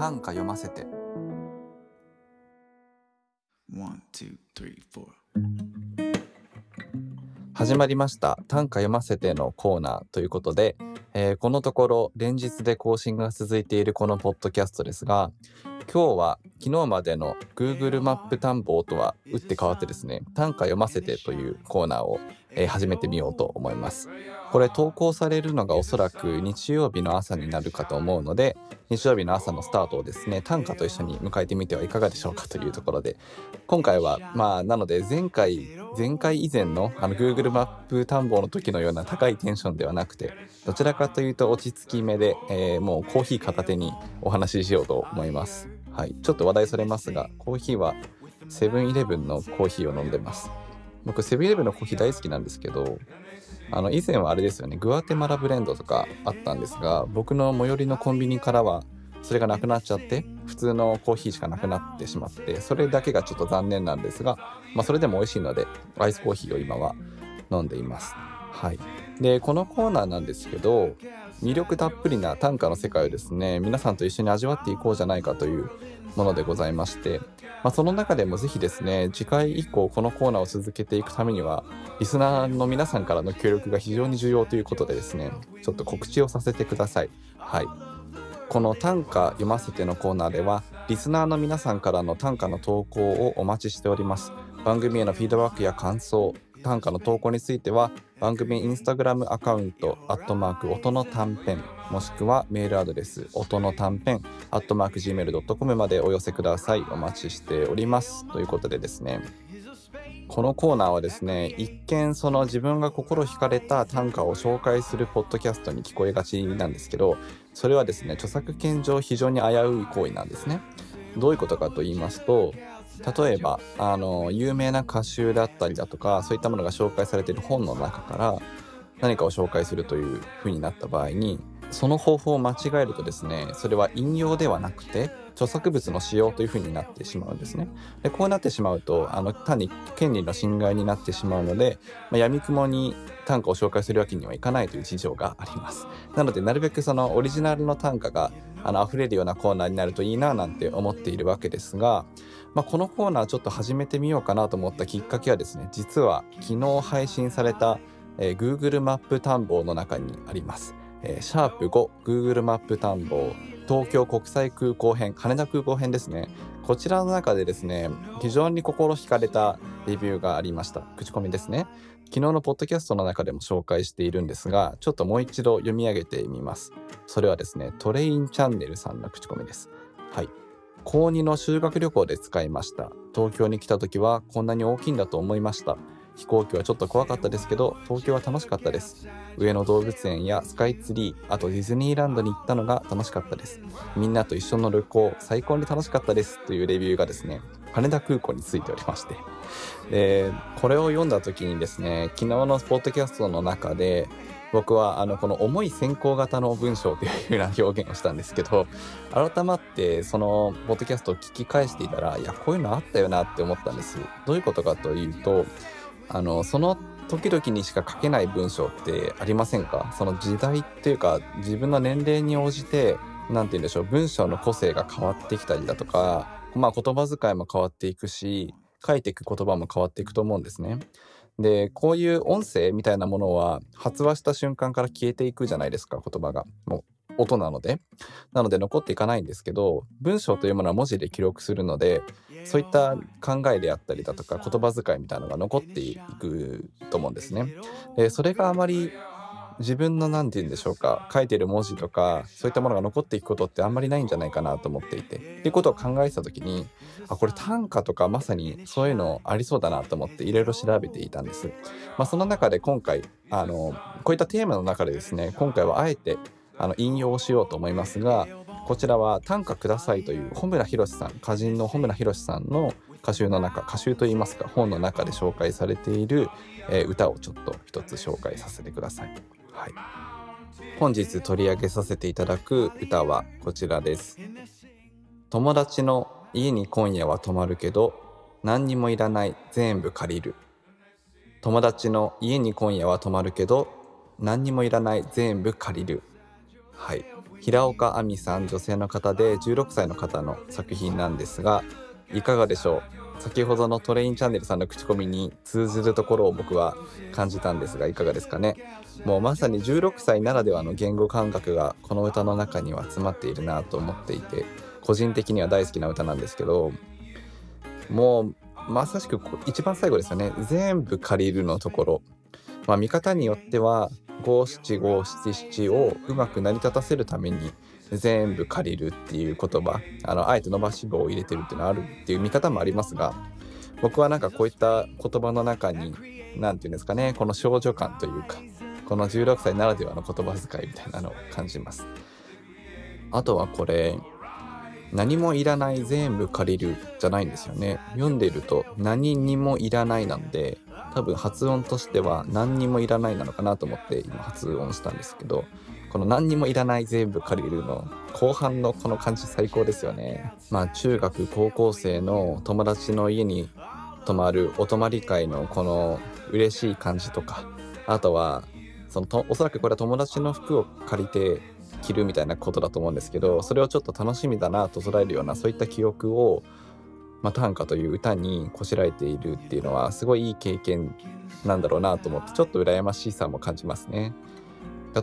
短歌読ませて。One, two, three, four. 始まりました。短歌読ませてのコーナーということで、えーこのところ連日で更新が続いているこのポッドキャストですが今日は昨日までの Google マップ探訪とは打って変わってですね短歌読ませてというコーナーを、えー始めてみようと思います。これ投稿されるのがおそらく日曜日の朝になるかと思うので日曜日の朝のスタートをですね短歌と一緒に迎えてみてはいかがでしょうかというところで今回はまあなので前回前回以前のあの Google マップ探訪の時のような高いテンションではなくてどちらかというと落ち着き目で、えーもうコーヒー片手にお話ししようと思います。はい。ちょっと話題それますがコーヒーはセブンイレブンのコーヒーを飲んでます。僕セブンイレブンのコーヒー大好きなんですけどあの以前はあれですよねグアテマラブレンドとかあったんですが僕の最寄りのコンビニからはそれがなくなっちゃって普通のコーヒーしかなくなってしまってそれだけがちょっと残念なんですが、まあ、それでも美味しいのでアイスコーヒーを今は飲んでいます。はい。でこのコーナーなんですけど魅力たっぷりな短歌の世界をですね皆さんと一緒に味わっていこうじゃないかというものでございまして、まあ、その中でもぜひですね次回以降このコーナーを続けていくためにはリスナーの皆さんからの協力が非常に重要ということでですねちょっと告知をさせてください。はい。この短歌読ませてのコーナーではリスナーの皆さんからの短歌の投稿をお待ちしております。番組へのフィードバックや感想短歌の投稿については番組インスタグラムアカウントアットマーク音の短編もしくはメールアドレス音の短編アットマーク Gmail.com までお寄せください。お待ちしております。ということでですねこのコーナーはですね一見その自分が心惹かれた短歌を紹介するポッドキャストに聞こえがちなんですけどそれはですね著作権上非常に危うい行為なんですね。どういうことかと言いますと例えばあの有名な歌集だったりだとかそういったものが紹介されている本の中から何かを紹介するというふうになった場合にその方法を間違えるとですねそれは引用ではなくて著作物の使用というふうになってしまうんですね。でこうなってしまうとあの単に権利の侵害になってしまうので、まあ、闇雲に短歌を紹介するわけにはいかないという事情があります。なのでなるべくそのオリジナルの短歌があの溢れるようなコーナーになるといいななんて思っているわけですが、まあ、このコーナーちょっと始めてみようかなと思ったきっかけはですね実は昨日配信された、えー Google マップ探訪の中にあります。えーシャープ 5Google マップ探訪東京国際空港編羽田空港編ですねこちらの中でですね非常に心惹かれたレビューがありました。口コミですね。昨日のポッドキャストの中でも紹介しているんですがちょっともう一度読み上げてみます。それはですねトレインチャンネルさんの口コミです。はい。高2の修学旅行で使いました。東京に来た時はこんなに大きいんだと思いました。飛行機はちょっと怖かったですけど東京は楽しかったです。上野動物園やスカイツリーあとディズニーランドに行ったのが楽しかったです。みんなと一緒の旅行最高に楽しかったです。というレビューがですね羽田空港についておりまして。でこれを読んだ時にですね昨日のポッドキャストの中で僕はあのこの重い先行型の文章というふうな表現をしたんですけど改まってそのポッドキャストを聞き返していたらいやこういうのあったよなって思ったんです。どういうことかというとあのその時々にしか書けない文章ってありませんか？その時代っていうか自分の年齢に応じて何て言うんでしょう文章の個性が変わってきたりだとか、まあ、言葉遣いも変わっていくし書いていく言葉も変わっていくと思うんですね。でこういう音声みたいなものは発話した瞬間から消えていくじゃないですか言葉がもう音なのでなので残っていかないんですけど文章というものは文字で記録するのでそういった考えであったりだとか言葉遣いみたいなのが残っていくと思うんですね。でそれがあまり自分の何て言うんでしょうか書いてる文字とかそういったものが残っていくことってあんまりないんじゃないかなと思っていてっていうことを考えてた時にあこれ短歌とかまさにそういうのありそうだなと思っていろいろ調べていたんです。まあ、その中で今回あのこういったテーマの中でですね今回はあえてあの引用をしようと思いますがこちらは「短歌ください」という穂村弘さん歌人の穂村弘さんの歌集の中歌集といいますか本の中で紹介されている、えー歌をちょっと一つ紹介させてください。はい、本日取り上げさせていただく歌はこちらです。友達の家に今夜は泊まるけど何にもいらない全部借りる。友達の家に今夜は泊まるけど何にもいらない全部借りる。はい。平岡亜美さん女性の方で16歳の方の作品なんですがいかがでしょう？先ほどのトレインチャンネルさんの口コミに通ずるところを僕は感じたんですがいかがですかね？もうまさに16歳ならではの言語感覚がこの歌の中には詰まっているなと思っていて個人的には大好きな歌なんですけどもうまさしく一番最後ですよね。全部借りるのところ。まあ見方によっては五七五七七をうまく成り立たせるために全部借りるっていう言葉あのあえて伸ばし棒を入れてるっていうのはあるっていう見方もありますが僕はなんかこういった言葉の中に何て言うんですかねこの少女感というかこの16歳ならではの言葉遣いみたいなのを感じます。あとはこれ何もいらない全部借りるじゃないんですよね。読んでいると何にもいらないなので多分発音としては何にもいらないなのかなと思って今発音したんですけどこの何にもいらない全部借りるの後半のこの感じ最高ですよね。まあ中学高校生の友達の家に泊まるお泊まり会のこの嬉しい感じとかあとはそのとおそらくこれは友達の服を借りて着るみたいなことだと思うんですけどそれをちょっと楽しみだなと捉えるようなそういった記憶を、まあ、短歌という歌にこしらえているっていうのはすごいいい経験なんだろうなと思ってちょっと羨ましさも感じますね。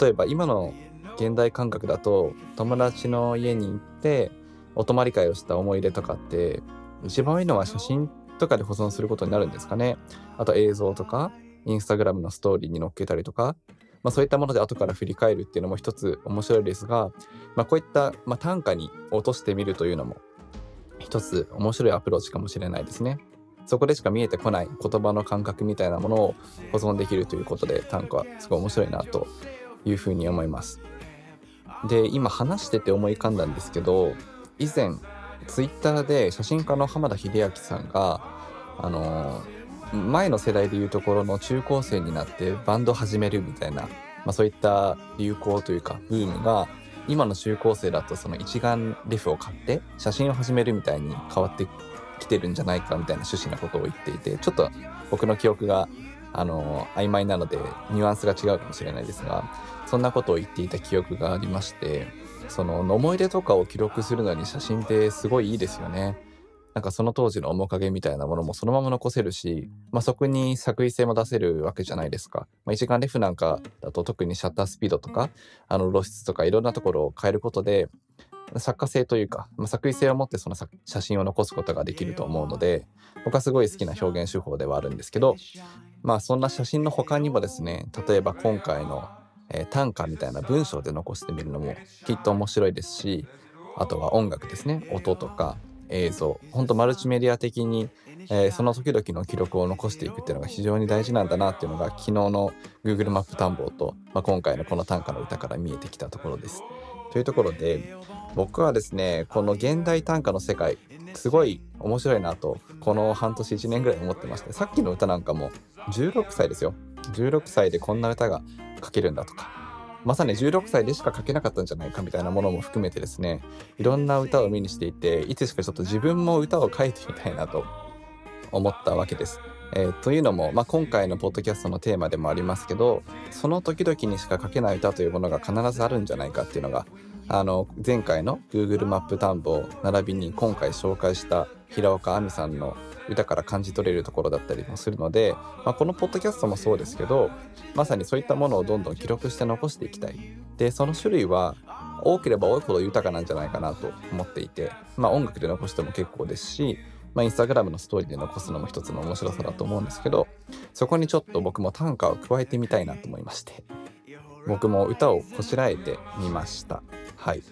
例えば今の現代感覚だと友達の家に行ってお泊まり会をした思い出とかって一番いいのは写真とかで保存することになるんですかねあと映像とかインスタグラムのストーリーに載っけたりとか、まあ、そういったもので後から振り返るっていうのも一つ面白いですが、まあ、こういった、まあ、短歌に落としてみるというのも一つ面白いアプローチかもしれないですね。そこでしか見えてこない言葉の感覚みたいなものを保存できるということで短歌はすごい面白いなというふうに思います。で今話してて思い浮かんだんですけど以前ツイッターで写真家の浜田秀明さんがあの前の世代でいうところの中高生になってバンド始めるみたいな、まあ、そういった流行というかブームが今の中高生だとその一眼レフを買って写真を始めるみたいに変わってきてるんじゃないかみたいな趣旨なことを言っていてちょっと僕の記憶があの曖昧なのでニュアンスが違うかもしれないですがそんなことを言っていた記憶がありましてその思い出とかを記録するのに写真ってすごいいいですよね。なんかその当時の面影みたいなものもそのまま残せるし、まあ、そこに作為性も出せるわけじゃないですか。まあ、一眼レフなんかだと特にシャッタースピードとかあの露出とかいろんなところを変えることで作家性というか、まあ、作為性を持ってその写真を残すことができると思うので僕はすごい好きな表現手法ではあるんですけどまあそんな写真の他にもですね例えば今回の、えー、短歌みたいな文章で残してみるのもきっと面白いですしあとは音楽ですね。音とか映像ほんとマルチメディア的に、えー、その時々の記録を残していくっていうのが非常に大事なんだなっていうのが昨日の Google マップ探訪と、まあ、今回のこの短歌の歌から見えてきたところです。というところで僕はですねこの現代短歌の世界すごい面白いなとこの半年1年ぐらい思ってましてさっきの歌なんかも16歳ですよ16歳でこんな歌が書けるんだとかまさに16歳でしか書けなかったんじゃないかみたいなものも含めてですねいろんな歌を目にしていていつしかちょっと自分も歌を書いてみたいなと思ったわけです。えー、というのも、まあ、今回のポッドキャストのテーマでもありますけどその時々にしか書けない歌というものが必ずあるんじゃないかっていうのがあの前回の Google マップ探訪並びに今回紹介した平岡亜美さんの歌から感じ取れるところだったりもするので、まあ、このポッドキャストもそうですけどまさにそういったものをどんどん記録して残していきたい。でその種類は多ければ多いほど豊かなんじゃないかなと思っていて、まあ、音楽で残しても結構ですしまあ、インスタグラムのストーリーで残すのも一つの面白さだと思うんですけどそこにちょっと僕も短歌を加えてみたいなと思いまして僕も歌をこしらえてみました。はい。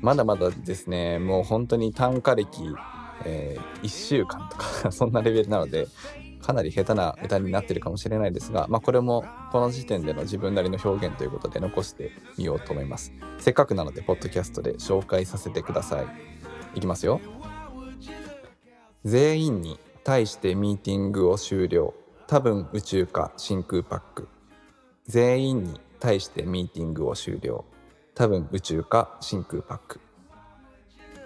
まだまだですねもう本当に短歌歴、えー、1週間とか そんなレベルなのでかなり下手な歌になってるかもしれないですが、まあ、これもこの時点での自分なりの表現ということで残してみようと思います。せっかくなのでポッドキャストで紹介させてください。いきますよ。全員に対してミーティングを終了。多分宇宙か真空パック。全員に対してミーティングを終了。多分宇宙か真空パック。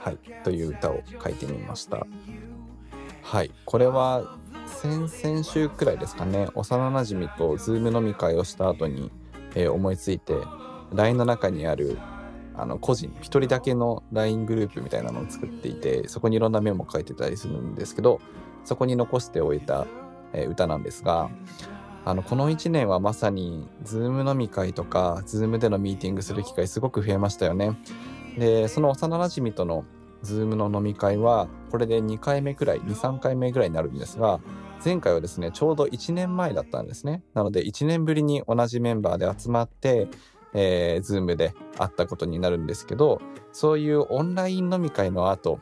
はいという歌を書いてみましたはいこれは先々週くらいですかね幼なじみとズーム飲み会をした後に、えー、思いついて LINE の中にあるあの個人一人だけの LINE グループみたいなのを作っていてそこにいろんなメモ書いてたりするんですけどそこに残しておいた、えー歌なんですがあのこの1年はまさに Zoom 飲み会とか Zoom でのミーティングする機会すごく増えましたよね。でその幼なじみとの Zoom の飲み会はこれで2回目くらい23回目ぐらいになるんですが前回はですねちょうど1年前だったんですね。なので1年ぶりに同じメンバーで集まって、えー、Zoom で会ったことになるんですけどそういうオンライン飲み会の後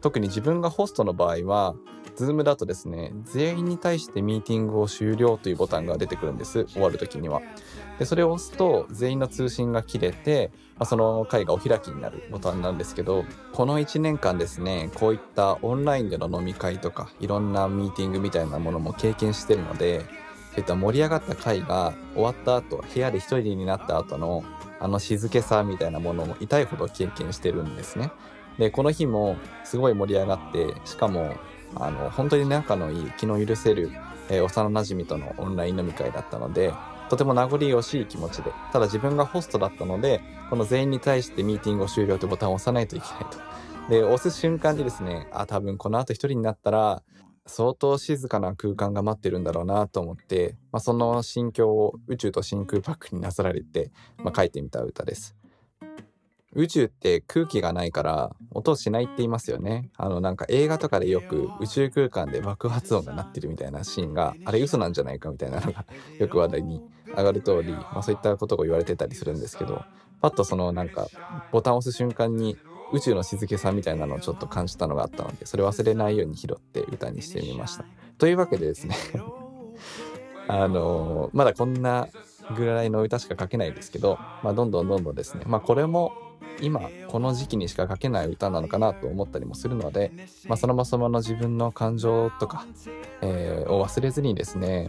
特に自分がホストの場合は Zoom だとですね全員に対してミーティングを終了というボタンが出てくるんです終わる時にはでそれを押すと全員の通信が切れて、まあ、その会がお開きになるボタンなんですけどこの1年間ですねこういったオンラインでの飲み会とかいろんなミーティングみたいなものも経験してるのでそういった盛り上がった会が終わった後部屋で一人になった後のあの静けさみたいなものも痛いほど経験してるんですね。でこの日もすごい盛り上がってしかもあの本当に仲のいい気の許せる、えー幼なじみとのオンライン飲み会だったのでとても名残惜しい気持ちでただ自分がホストだったのでこの全員に対してミーティングを終了というボタンを押さないといけないと。で押す瞬間にですねあ多分この後一人になったら相当静かな空間が待ってるんだろうなと思って、まあ、その心境を宇宙と真空パックになさられて、まあ、書いてみた歌です。宇宙って空気がないから音しないって言いますよね。あのなんか映画とかでよく宇宙空間で爆発音が鳴ってるみたいなシーンがあれ嘘なんじゃないかみたいなのが よく話題に上がる通り、まあ、そういったことが言われてたりするんですけどパッとそのなんかボタンを押す瞬間に宇宙の静けさみたいなのをちょっと感じたのがあったのでそれ忘れないように拾って歌にしてみました。というわけでですね あのまだこんなぐらいの歌しか書けないですけど、まあ、どんどんどんどんですね、まあ、これも今この時期にしか書けない歌なのかなと思ったりもするので、まあ、そのまそもの自分の感情とか、えーを忘れずにですね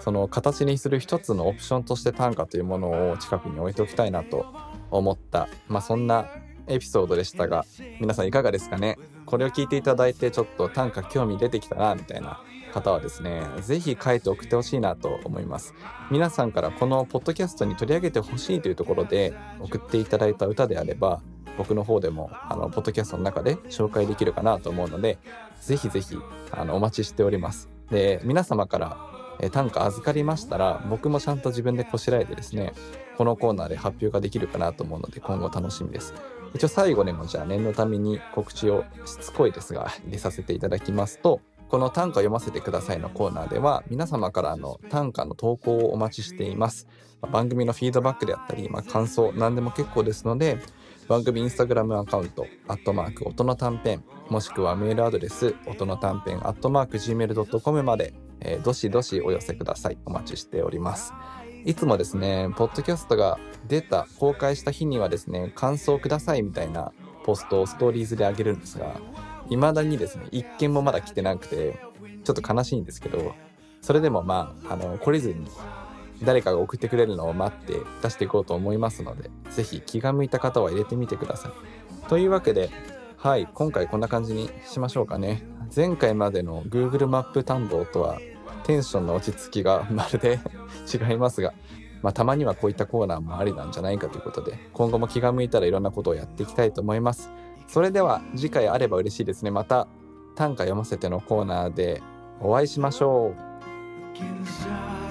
その形にする一つのオプションとして短歌というものを近くに置いておきたいなと思った、まあ、そんなエピソードでしたが皆さんいかがですかね？これを聞いていただいてちょっと短歌興味出てきたなみたいな方はですね是非書いて送ってほしいなと思います。皆さんからこのポッドキャストに取り上げてほしいというところで送っていただいた歌であれば僕の方でもあのポッドキャストの中で紹介できるかなと思うのでぜひぜひあのお待ちしております。で皆様からえ短歌預かりましたら僕もちゃんと自分でこしらえてですねこのコーナーで発表ができるかなと思うので今後楽しみです。一応最後でもじゃあ念のために告知をしつこいですが入れさせていただきますとこの短歌読ませてくださいのコーナーでは皆様からの短歌の投稿をお待ちしています番組のフィードバックであったり、まあ、感想何でも結構ですので番組インスタグラムアカウント、アットマーク音の短編、もしくはメールアドレス、音の短編、アットマーク gmail.com まで、えーどしどしお寄せください。お待ちしております。いつもですね、ポッドキャストが出た、公開した日にはですね、感想くださいみたいなポストをストーリーズで上げるんですが、未だにですね、一件もまだ来てなくて、ちょっと悲しいんですけど、それでもまあ、あの、懲りずに誰かが送ってくれるのを待って出していこうと思いますので、ぜひ気が向いた方は入れてみてください。というわけで、はい、今回こんな感じにしましょうかね。前回までの Google マップ担当とはテンションの落ち着きがまるで 違いますが、まあ、たまにはこういったコーナーもありなんじゃないかということで、今後も気が向いたらいろんなことをやっていきたいと思います。それでは次回あれば嬉しいですね。また短歌読ませてのコーナーでお会いしましょう。